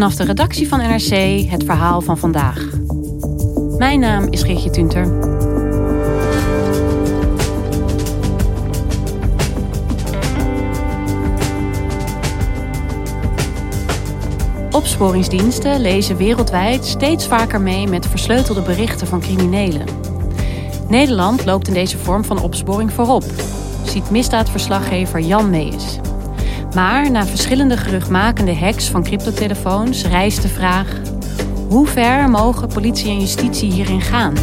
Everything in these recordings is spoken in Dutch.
Vanaf de redactie van NRC het verhaal van vandaag. Mijn naam is Geertje Tunter. Opsporingsdiensten lezen wereldwijd steeds vaker mee met versleutelde berichten van criminelen. Nederland loopt in deze vorm van opsporing voorop, ziet misdaadverslaggever Jan Mees. Maar na verschillende geruchtmakende hacks van cryptotelefoons rijst de vraag: hoe ver mogen politie en justitie hierin gaan?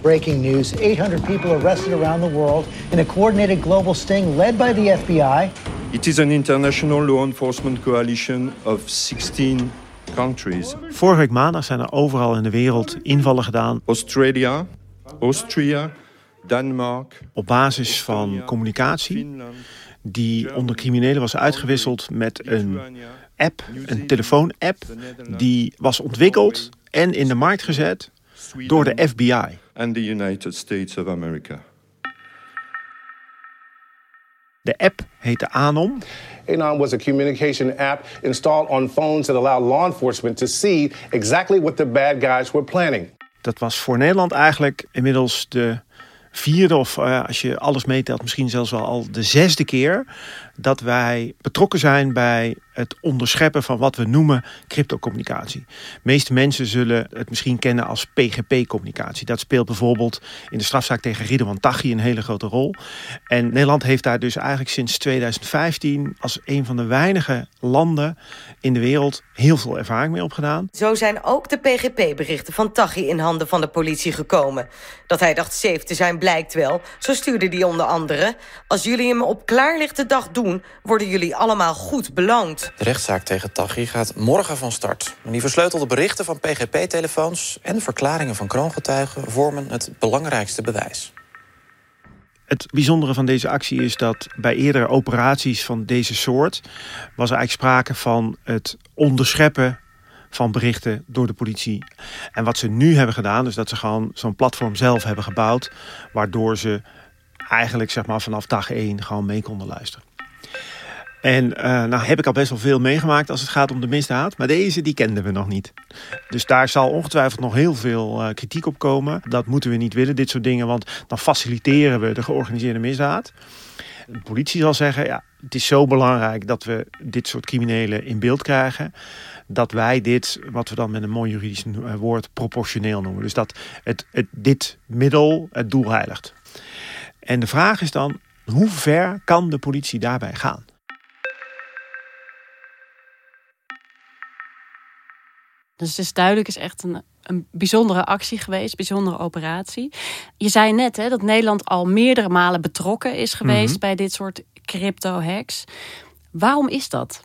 Breaking news 800 people arrested around the world in a coordinated global sting led by the FBI. It is an international law enforcement coalition of 16 countries. Vorige week maandag zijn er overal in de wereld invallen gedaan. Australia, Austria, Denmark. Op basis van communicatie die onder criminelen was uitgewisseld met een app, een telefoon-app, die was ontwikkeld en in de markt gezet door de FBI. And the United States of America. De app heette Anom. Anon was a communication app installed on phones that allowed law enforcement to see exactly what the bad guys were planning. Dat was voor Nederland eigenlijk inmiddels de vierde of uh, als je alles meetelt misschien zelfs wel al de zesde keer dat wij betrokken zijn bij het onderscheppen van wat we noemen cryptocommunicatie. De meeste mensen zullen het misschien kennen als PGP-communicatie. Dat speelt bijvoorbeeld in de strafzaak tegen Ridwan Taghi een hele grote rol. En Nederland heeft daar dus eigenlijk sinds 2015 als een van de weinige landen in de wereld heel veel ervaring mee opgedaan. Zo zijn ook de PGP-berichten van Taghi in handen van de politie gekomen. Dat hij dacht safe te zijn blijkt wel. Zo stuurde hij onder andere... als jullie hem op klaarlichte dag doen worden jullie allemaal goed beloond. De rechtszaak tegen Taghi gaat morgen van start. En die versleutelde berichten van PGP-telefoons... en de verklaringen van kroongetuigen vormen het belangrijkste bewijs. Het bijzondere van deze actie is dat bij eerdere operaties van deze soort... was er eigenlijk sprake van het onderscheppen van berichten door de politie. En wat ze nu hebben gedaan, is dat ze gewoon zo'n platform zelf hebben gebouwd... waardoor ze eigenlijk zeg maar, vanaf dag één gewoon mee konden luisteren. En uh, nou heb ik al best wel veel meegemaakt als het gaat om de misdaad. Maar deze, die kenden we nog niet. Dus daar zal ongetwijfeld nog heel veel uh, kritiek op komen. Dat moeten we niet willen, dit soort dingen. Want dan faciliteren we de georganiseerde misdaad. De politie zal zeggen, ja, het is zo belangrijk dat we dit soort criminelen in beeld krijgen. Dat wij dit, wat we dan met een mooi juridisch woord, proportioneel noemen. Dus dat het, het, dit middel het doel heiligt. En de vraag is dan, hoe ver kan de politie daarbij gaan? Dus het is duidelijk is echt een, een bijzondere actie geweest, bijzondere operatie. Je zei net hè, dat Nederland al meerdere malen betrokken is geweest Mhm. bij dit soort crypto-hacks. Waarom is dat?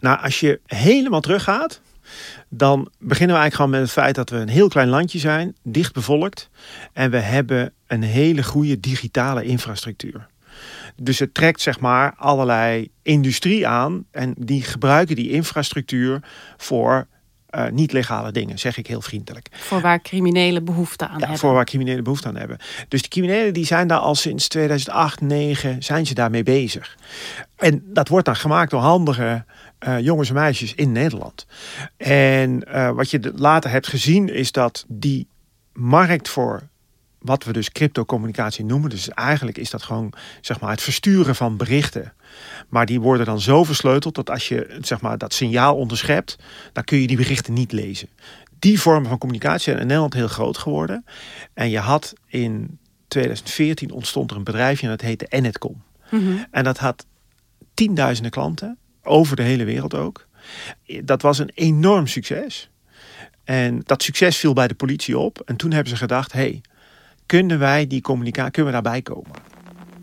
Nou, als je helemaal teruggaat, dan beginnen we eigenlijk gewoon met het feit dat we een heel klein landje zijn, dicht bevolkt. En we hebben een hele goede digitale infrastructuur. Dus het trekt zeg maar allerlei industrie aan en die gebruiken die infrastructuur voor eh, niet-legale dingen, zeg ik heel vriendelijk. Voor waar criminelen behoefte aan Ja, hebben. voor waar criminelen behoefte aan hebben. Dus die criminelen die zijn daar al sinds 2008, 2009 zijn ze daarmee bezig. En dat wordt dan gemaakt door handige eh, jongens en meisjes in Nederland. En eh, wat je de- later hebt gezien is dat die markt voor wat we dus cryptocommunicatie noemen. Dus eigenlijk is dat gewoon zeg maar, het versturen van berichten. Maar die worden dan zo versleuteld dat als je zeg maar, dat signaal onderschept, dan kun je die berichten niet lezen. Die vormen van communicatie zijn in Nederland heel groot geworden. En je had in 2014 ontstond er een bedrijfje en dat heette Enetcom. Mhm. En dat had tienduizenden klanten. over de hele wereld ook. Dat was een enorm succes. En dat succes viel bij de politie op. En toen hebben ze gedacht, hey, kunnen wij die communicatie, kunnen we daarbij komen?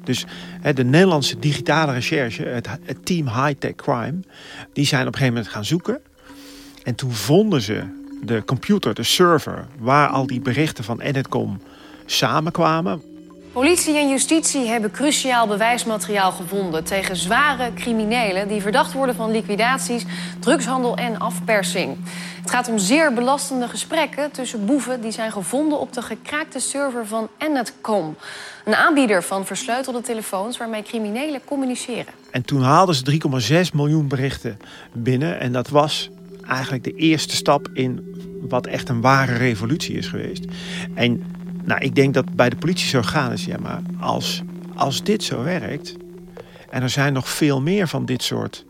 Dus de Nederlandse digitale recherche, het, team High Tech Crime, die zijn op een gegeven moment gaan zoeken. En toen vonden ze de computer, de server, waar al die berichten van Editcom samenkwamen. Politie en justitie hebben cruciaal bewijsmateriaal gevonden tegen zware criminelen die verdacht worden van liquidaties, drugshandel en afpersing. Het gaat om zeer belastende gesprekken tussen boeven die zijn gevonden op de gekraakte server van Enetcom, een aanbieder van versleutelde telefoons waarmee criminelen communiceren. En toen haalden ze 3,6 miljoen berichten binnen en dat was eigenlijk de eerste stap in wat echt een ware revolutie is geweest. En nou, ik denk dat bij de politie zo gaan is, ja, maar als, als dit zo werkt, en er zijn nog veel meer van dit soort,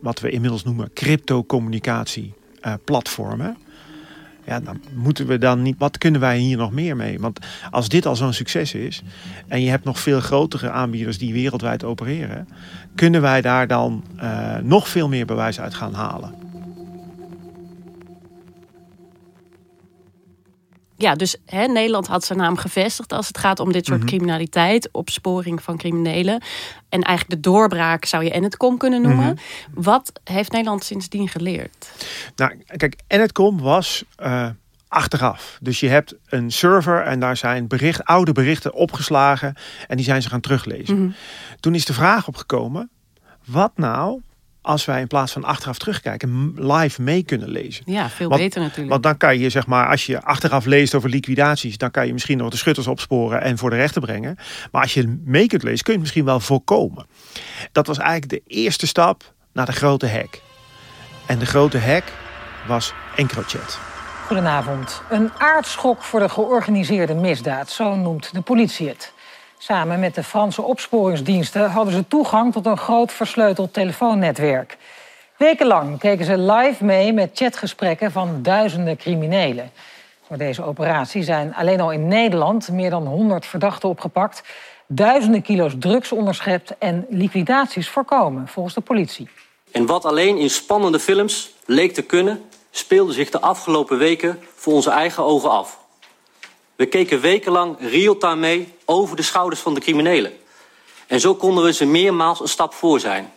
wat we inmiddels noemen, crypto-communicatie uh, platformen. Ja, dan moeten we dan niet. Wat kunnen wij hier nog meer mee? Want als dit al zo'n succes is. en je hebt nog veel grotere aanbieders die wereldwijd opereren. kunnen wij daar dan uh, nog veel meer bewijs uit gaan halen. Ja, dus hè, Nederland had zijn naam gevestigd als het gaat om dit soort mm criminaliteit, opsporing van criminelen. En eigenlijk de doorbraak zou je Enetcom kunnen noemen. Mhm. Wat heeft Nederland sindsdien geleerd? Nou, kijk, Enetcom was uh, achteraf. Dus je hebt een server en daar zijn bericht, oude berichten opgeslagen en die zijn ze gaan teruglezen. Mhm. Toen is de vraag opgekomen, wat nou als wij in plaats van achteraf terugkijken live mee kunnen lezen. Ja, veel beter natuurlijk. Want dan kan je, zeg maar, als je achteraf leest over liquidaties, dan kan je misschien nog de schutters opsporen en voor de rechter brengen. Maar als je mee kunt lezen, kun je het misschien wel voorkomen. Dat was eigenlijk de eerste stap naar de grote hack. En de grote hack was EncroChat. Goedenavond. Een aardschok voor de georganiseerde misdaad, zo noemt de politie het. Samen met de Franse opsporingsdiensten hadden ze toegang tot een groot versleuteld telefoonnetwerk. Wekenlang keken ze live mee met chatgesprekken van duizenden criminelen. Voor deze operatie zijn alleen al in Nederland meer dan 100 verdachten opgepakt, duizenden kilo's drugs onderschept en liquidaties voorkomen, volgens de politie. En wat alleen in spannende films leek te kunnen, speelde zich de afgelopen weken voor onze eigen ogen af. We keken wekenlang real-time mee over de schouders van de criminelen. En zo konden we ze meermaals een stap voor zijn.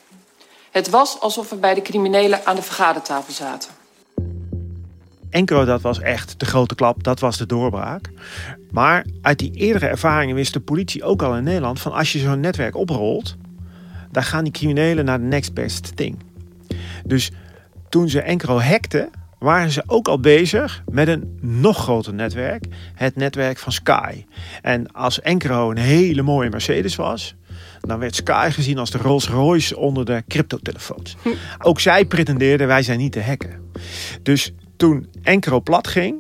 Het was alsof we bij de criminelen aan de vergadertafel zaten. Enkel dat was echt de grote klap, dat was de doorbraak. Maar uit die eerdere ervaringen wist de politie ook al in Nederland... van als je zo'n netwerk oprolt, dan gaan die criminelen naar de next best thing. Dus toen ze Encro hackten, waren ze ook al bezig met een nog groter netwerk. Het netwerk van Sky. En als Encro een hele mooie Mercedes was... dan werd Sky gezien als de Rolls Royce onder de cryptotelefoons. Hm. Ook zij pretendeerden wij zijn niet te hacken. Dus toen Encro plat ging,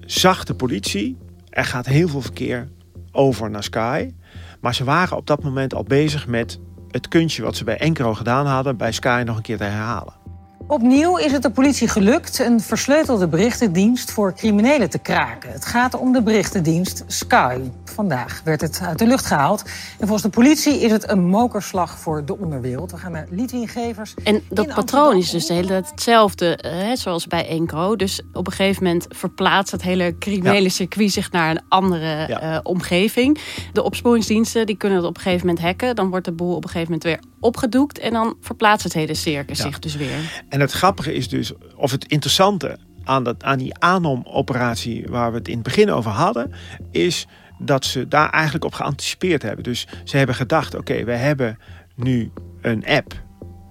zag de politie... er gaat heel veel verkeer over naar Sky. Maar ze waren op dat moment al bezig met het kunstje wat ze bij Encro gedaan hadden... bij Sky nog een keer te herhalen. Opnieuw is het de politie gelukt een versleutelde berichtendienst voor criminelen te kraken. Het gaat om de berichtendienst Sky. Vandaag werd het uit de lucht gehaald. En volgens de politie is het een mokerslag voor de onderwereld. We gaan naar Lidwin Gevers. En dat patroon is dus de hele tijd hetzelfde, hè, zoals bij Encro. Dus op een gegeven moment verplaatst het hele criminele circuit zich naar een andere eh, omgeving. De opsporingsdiensten die kunnen het op een gegeven moment hacken. Dan wordt de boel op een gegeven moment weer opgedoekt. En dan verplaatst het hele circus zich dus weer. En het grappige is dus, of het interessante aan, dat, aan die Anom-operatie waar we het in het begin over hadden, is dat ze daar eigenlijk op geanticipeerd hebben. Dus ze hebben gedacht, oké, we hebben nu een app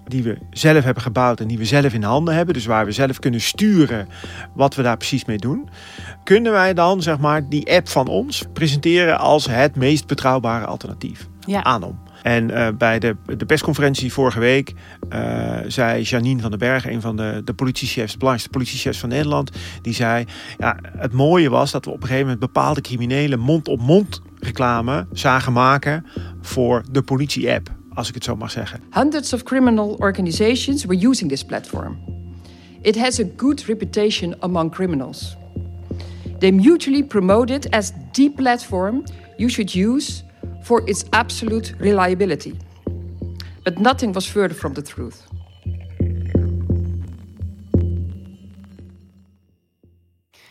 die we zelf hebben gebouwd en die we zelf in handen hebben, dus waar we zelf kunnen sturen wat we daar precies mee doen, kunnen wij dan zeg maar die app van ons presenteren als het meest betrouwbare alternatief. Ja. Anom. En uh, bij de, de persconferentie vorige week uh, zei Janine van den Berg, een van de, de politiechefs, de belangrijkste politiechefs van Nederland, die zei: ja, Het mooie was dat we op een gegeven moment bepaalde criminelen mond-op-mond reclame zagen maken voor de politie-app, als ik het zo mag zeggen. Hundreds of criminal organizations were using this platform. It has a good reputation among criminals. They mutually promote it as the platform you should use for its absolute reliability. But nothing was further from the truth.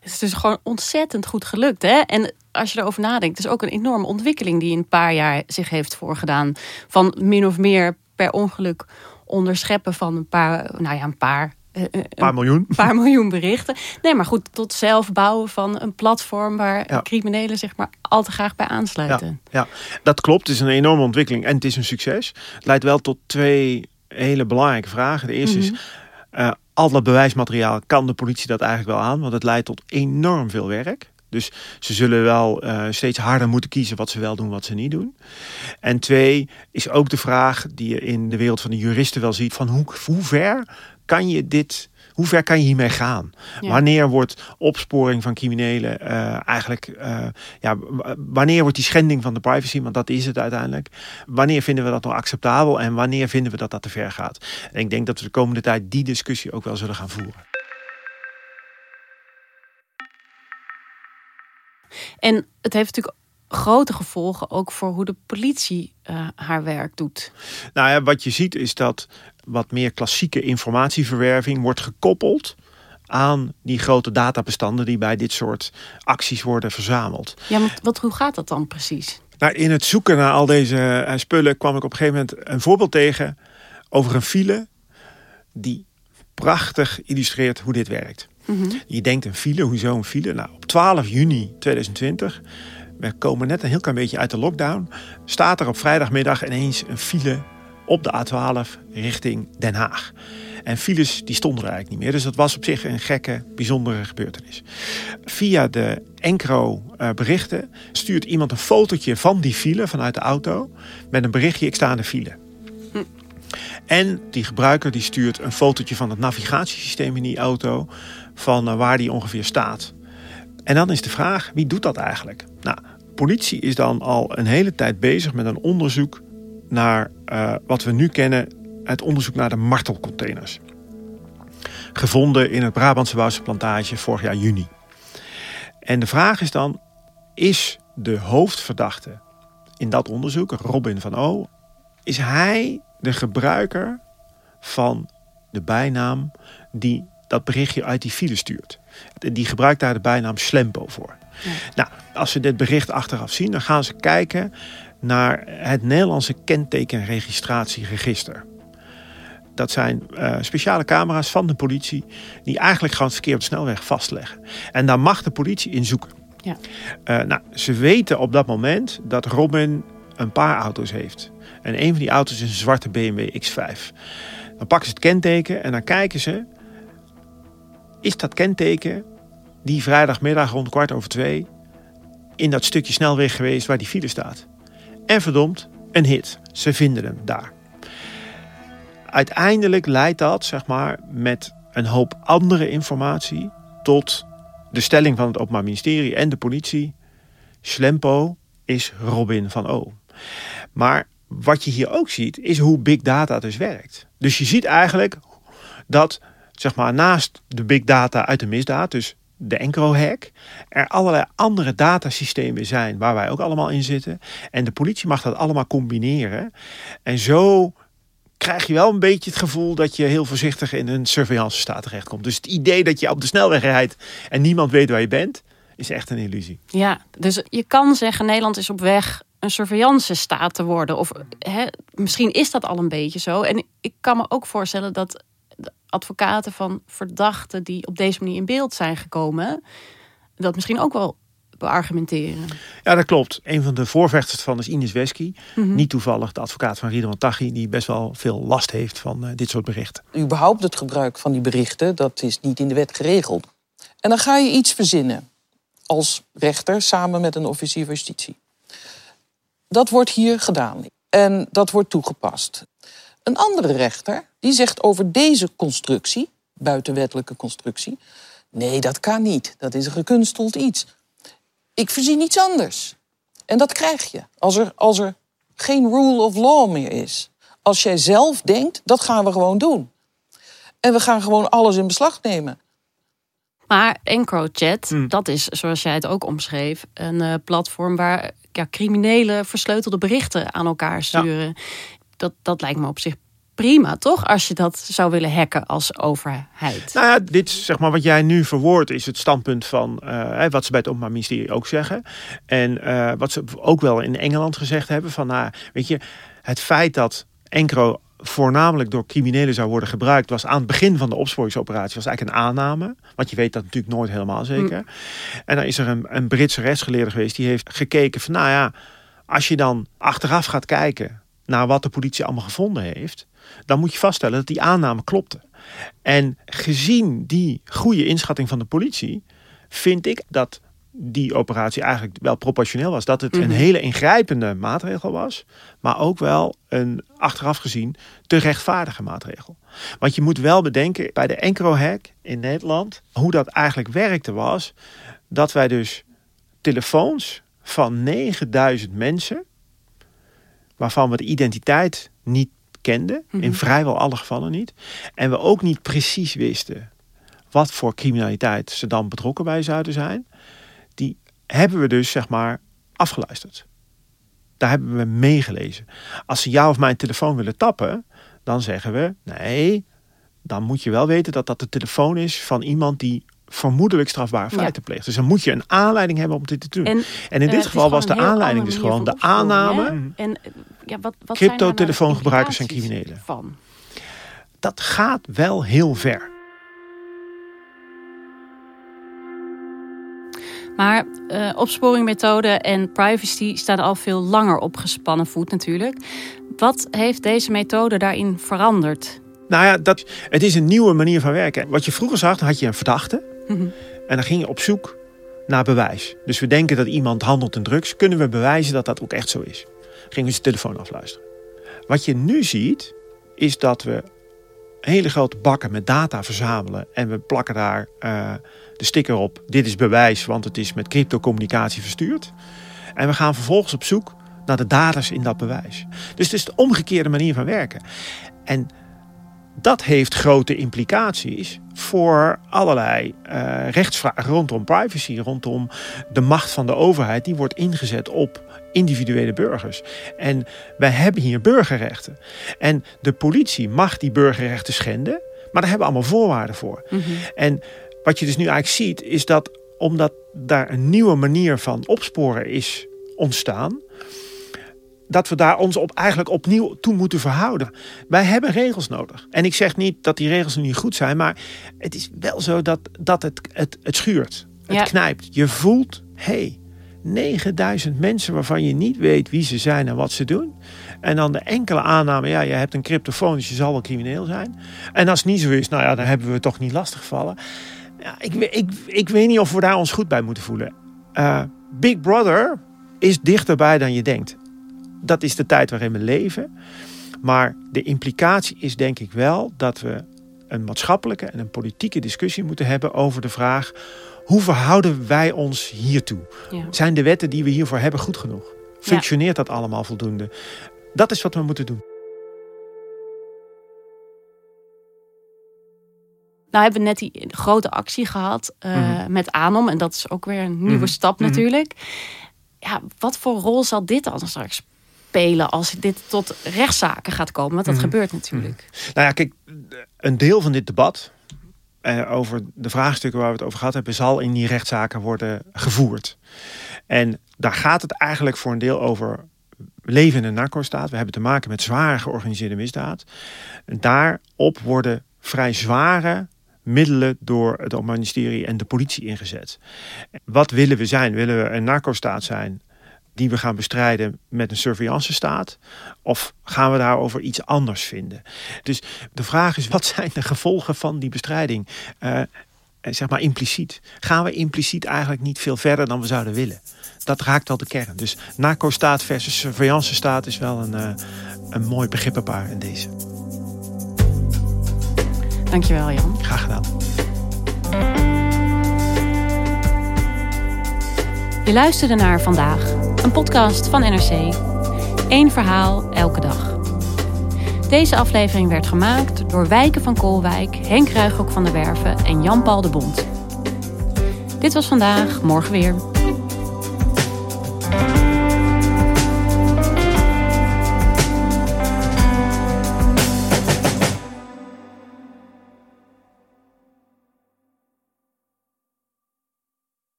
Het is dus gewoon ontzettend goed gelukt. Hè? En als je erover nadenkt, is ook een enorme ontwikkeling die in een paar jaar zich heeft voorgedaan. Van min of meer per ongeluk onderscheppen van een paar, nou ja, een paar een eh, paar miljoen. Een paar miljoen berichten. Nee, maar goed, tot zelf bouwen van een platform waar criminelen zich maar al te graag bij aansluiten. Ja, ja, dat klopt. Het is een enorme ontwikkeling en het is een succes. Het leidt wel tot twee hele belangrijke vragen. De eerste is, uh, al dat bewijsmateriaal kan de politie dat eigenlijk wel aan, want het leidt tot enorm veel werk. Dus ze zullen wel uh, steeds harder moeten kiezen wat ze wel doen, wat ze niet doen. En twee is ook de vraag die je in de wereld van de juristen wel ziet: van hoe, hoe ver kan je dit hoe ver kan je hiermee gaan? Wanneer wordt opsporing van criminelen uh, eigenlijk, uh, ja, wanneer wordt die schending van de privacy, want dat is het uiteindelijk, wanneer vinden we dat nog acceptabel en wanneer vinden we dat dat te ver gaat? En ik denk dat we de komende tijd die discussie ook wel zullen gaan voeren. En het heeft natuurlijk grote gevolgen ook voor hoe de politie uh, haar werk doet. Nou ja, wat je ziet is dat wat meer klassieke informatieverwerving wordt gekoppeld aan die grote databestanden die bij dit soort acties worden verzameld. Ja, maar wat, hoe gaat dat dan precies? Nou, in het zoeken naar al deze uh, spullen kwam ik op een gegeven moment een voorbeeld tegen over een file die prachtig illustreert hoe dit werkt. Mm Je denkt een file, hoezo een file? Nou, op 12 juni 2020, we komen net een heel klein beetje uit de lockdown, staat er op vrijdagmiddag ineens een file op de A12 richting Den Haag. En files die stonden er eigenlijk niet meer. Dus dat was op zich een gekke, bijzondere gebeurtenis. Via de Encro uh, berichten stuurt iemand een fotootje van die file vanuit de auto. Met een berichtje, ik sta in de file. En die gebruiker die stuurt een fotootje van het navigatiesysteem in die auto. Van uh, waar die ongeveer staat. En dan is de vraag, wie doet dat eigenlijk? Nou, politie is dan al een hele tijd bezig met een onderzoek naar uh, wat we nu kennen, het onderzoek naar de martelcontainers. Gevonden in het Brabantse Wouwse plantage vorig jaar juni. En de vraag is dan, is de hoofdverdachte in dat onderzoek, Robin van O, is hij de gebruiker van de bijnaam die dat berichtje uit die file stuurt? Die gebruikt daar de bijnaam Slempo voor. Nou, als ze dit bericht achteraf zien, dan gaan ze kijken naar het Nederlandse kentekenregistratieregister. Dat zijn uh, speciale camera's van de politie die eigenlijk gewoon het verkeer op de snelweg vastleggen. En daar mag de politie in zoeken. Ja. Uh, nou, ze weten op dat moment dat Robin een paar auto's heeft. En een van die auto's is een zwarte BMW X5. Dan pakken ze het kenteken en dan kijken ze... is dat kenteken die vrijdagmiddag rond kwart over twee... in dat stukje snelweg geweest waar die file staat? En verdomd, een hit. Ze vinden hem daar. Uiteindelijk leidt dat, zeg maar, met een hoop andere informatie tot de stelling van het Openbaar Ministerie en de politie. Slempo is Robin van O. Maar wat je hier ook ziet, is hoe big data dus werkt. Dus je ziet eigenlijk dat, zeg maar, naast de big data uit de misdaad, dus de Encro-hack, er allerlei andere datasystemen zijn waar wij ook allemaal in zitten. En de politie mag dat allemaal combineren. En zo krijg je wel een beetje het gevoel dat je heel voorzichtig in een surveillance staat terechtkomt. Dus het idee dat je op de snelweg rijdt en niemand weet waar je bent, is echt een illusie. Ja, dus je kan zeggen Nederland is op weg een surveillance staat te worden. Of hè, misschien is dat al een beetje zo. En ik kan me ook voorstellen dat advocaten van verdachten die op deze manier in beeld zijn gekomen, dat misschien ook wel beargumenteren. Ja, dat klopt. Een van de voorvechters van is Ines Wesky. Mhm. Niet toevallig de advocaat van Ridwan Taghi... die best wel veel last heeft van uh, dit soort berichten. Überhaupt het gebruik van die berichten, dat is niet in de wet geregeld. En dan ga je iets verzinnen als rechter samen met een officier van justitie. Dat wordt hier gedaan en dat wordt toegepast. Een andere rechter die zegt over deze constructie, buitenwettelijke constructie, nee, dat kan niet. Dat is een gekunsteld iets. Ik voorzie iets anders. En dat krijg je als er, als er geen rule of law meer is. Als jij zelf denkt, dat gaan we gewoon doen. En we gaan gewoon alles in beslag nemen. Maar EncroChat, hmm. dat is, zoals jij het ook omschreef, een uh, platform waar ja, criminelen versleutelde berichten aan elkaar sturen. Dat, dat lijkt me op zich prima, toch? Als je dat zou willen hacken als overheid. Nou ja, dit zeg maar wat jij nu verwoordt is het standpunt van uh, wat ze bij het Openbaar Ministerie ook zeggen. En uh, wat ze ook wel in Engeland gezegd hebben van nou, weet je, het feit dat Encro voornamelijk door criminelen zou worden gebruikt, was aan het begin van de opsporingsoperatie was eigenlijk een aanname. Want je weet dat natuurlijk nooit helemaal zeker. Mm. En dan is er een, een Britse rechtsgeleerde geweest die heeft gekeken van nou ja, als je dan achteraf gaat kijken naar wat de politie allemaal gevonden heeft, dan moet je vaststellen dat die aanname klopte. En gezien die goede inschatting van de politie, vind ik dat die operatie eigenlijk wel proportioneel was. Dat het een mhm. hele ingrijpende maatregel was, maar ook wel een achteraf gezien te rechtvaardige maatregel. Want je moet wel bedenken, bij de Encro-hack in Nederland, hoe dat eigenlijk werkte was, dat wij dus telefoons van 9000 mensen, waarvan we de identiteit niet kenden, in mhm. vrijwel alle gevallen niet, en we ook niet precies wisten wat voor criminaliteit ze dan betrokken bij zouden zijn, hebben we dus zeg maar afgeluisterd. Daar hebben we meegelezen. Als ze jou of mijn telefoon willen tappen, dan zeggen we nee, dan moet je wel weten dat dat de telefoon is van iemand die vermoedelijk strafbare feiten pleegt. Dus dan moet je een aanleiding hebben om dit te doen. En, en in dit geval was de aanleiding dus gewoon de aanname. En, ja, wat, wat crypto-telefoongebruikers en criminelen. Van? Dat gaat wel heel ver. Maar uh, opsporingmethode en privacy staan al veel langer op gespannen voet natuurlijk. Wat heeft deze methode daarin veranderd? Nou ja, dat, het is een nieuwe manier van werken. Wat je vroeger zag, dan had je een verdachte. Mhm. En dan ging je op zoek naar bewijs. Dus we denken dat iemand handelt in drugs. Kunnen we bewijzen dat dat ook echt zo is? Gingen we zijn telefoon afluisteren. Wat je nu ziet, is dat we hele grote bakken met data verzamelen. En we plakken daar uh, de sticker op. Dit is bewijs, want het is met cryptocommunicatie verstuurd. En we gaan vervolgens op zoek naar de daders in dat bewijs. Dus het is de omgekeerde manier van werken. En dat heeft grote implicaties voor allerlei uh, rechtsvragen rondom privacy, rondom de macht van de overheid. Die wordt ingezet op individuele burgers. En wij hebben hier burgerrechten. En de politie mag die burgerrechten schenden, maar daar hebben we allemaal voorwaarden voor. Mhm. En wat je dus nu eigenlijk ziet, is dat omdat daar een nieuwe manier van opsporen is ontstaan, dat we daar ons op eigenlijk opnieuw toe moeten verhouden. Wij hebben regels nodig. En ik zeg niet dat die regels nu niet goed zijn, maar het is wel zo dat, dat het, het, het schuurt. Het knijpt. Je voelt, hé, hey, 9000 mensen waarvan je niet weet wie ze zijn en wat ze doen. En dan de enkele aanname, ja, je hebt een cryptofoon, dus je zal wel crimineel zijn. En als het niet zo is, nou ja, dan hebben we toch niet lastiggevallen. Ja, ik, ik, ik weet niet of we daar ons goed bij moeten voelen. Uh, Big Brother is dichterbij dan je denkt. Dat is de tijd waarin we leven. Maar de implicatie is denk ik wel dat we een maatschappelijke en een politieke discussie moeten hebben over de vraag: hoe verhouden wij ons hiertoe? Zijn de wetten die we hiervoor hebben goed genoeg? Functioneert dat allemaal voldoende? Dat is wat we moeten doen. Nou hebben we net die grote actie gehad uh, met Anom. En dat is ook weer een nieuwe mhm. stap mhm. natuurlijk. Ja, wat voor rol zal dit dan straks spelen als dit tot rechtszaken gaat komen? Want dat mhm. gebeurt natuurlijk. Nou ja, kijk, een deel van dit debat uh, over de vraagstukken waar we het over gehad hebben, zal in die rechtszaken worden gevoerd. En daar gaat het eigenlijk voor een deel over leven in een narco-staat. We hebben te maken met zware georganiseerde misdaad. Daarop worden vrij zware middelen door het ministerie en de politie ingezet. Wat willen we zijn? Willen we een narco-staat zijn die we gaan bestrijden met een surveillance staat? Of gaan we daarover iets anders vinden? Dus de vraag is, wat zijn de gevolgen van die bestrijding? Uh, zeg maar impliciet. Gaan we impliciet eigenlijk niet veel verder dan we zouden willen? Dat raakt wel de kern. Dus narco-staat versus surveillance staat is wel een, uh, een mooi begrippenpaar in deze. Dankjewel Jan. Graag gedaan. Je luisterde naar Vandaag, een podcast van NRC. Eén verhaal elke dag. Deze aflevering werd gemaakt door Wijken van Koolwijk, Henk Ruigrok van der Werven en Jan-Paul de Bond. Dit was vandaag, morgen weer.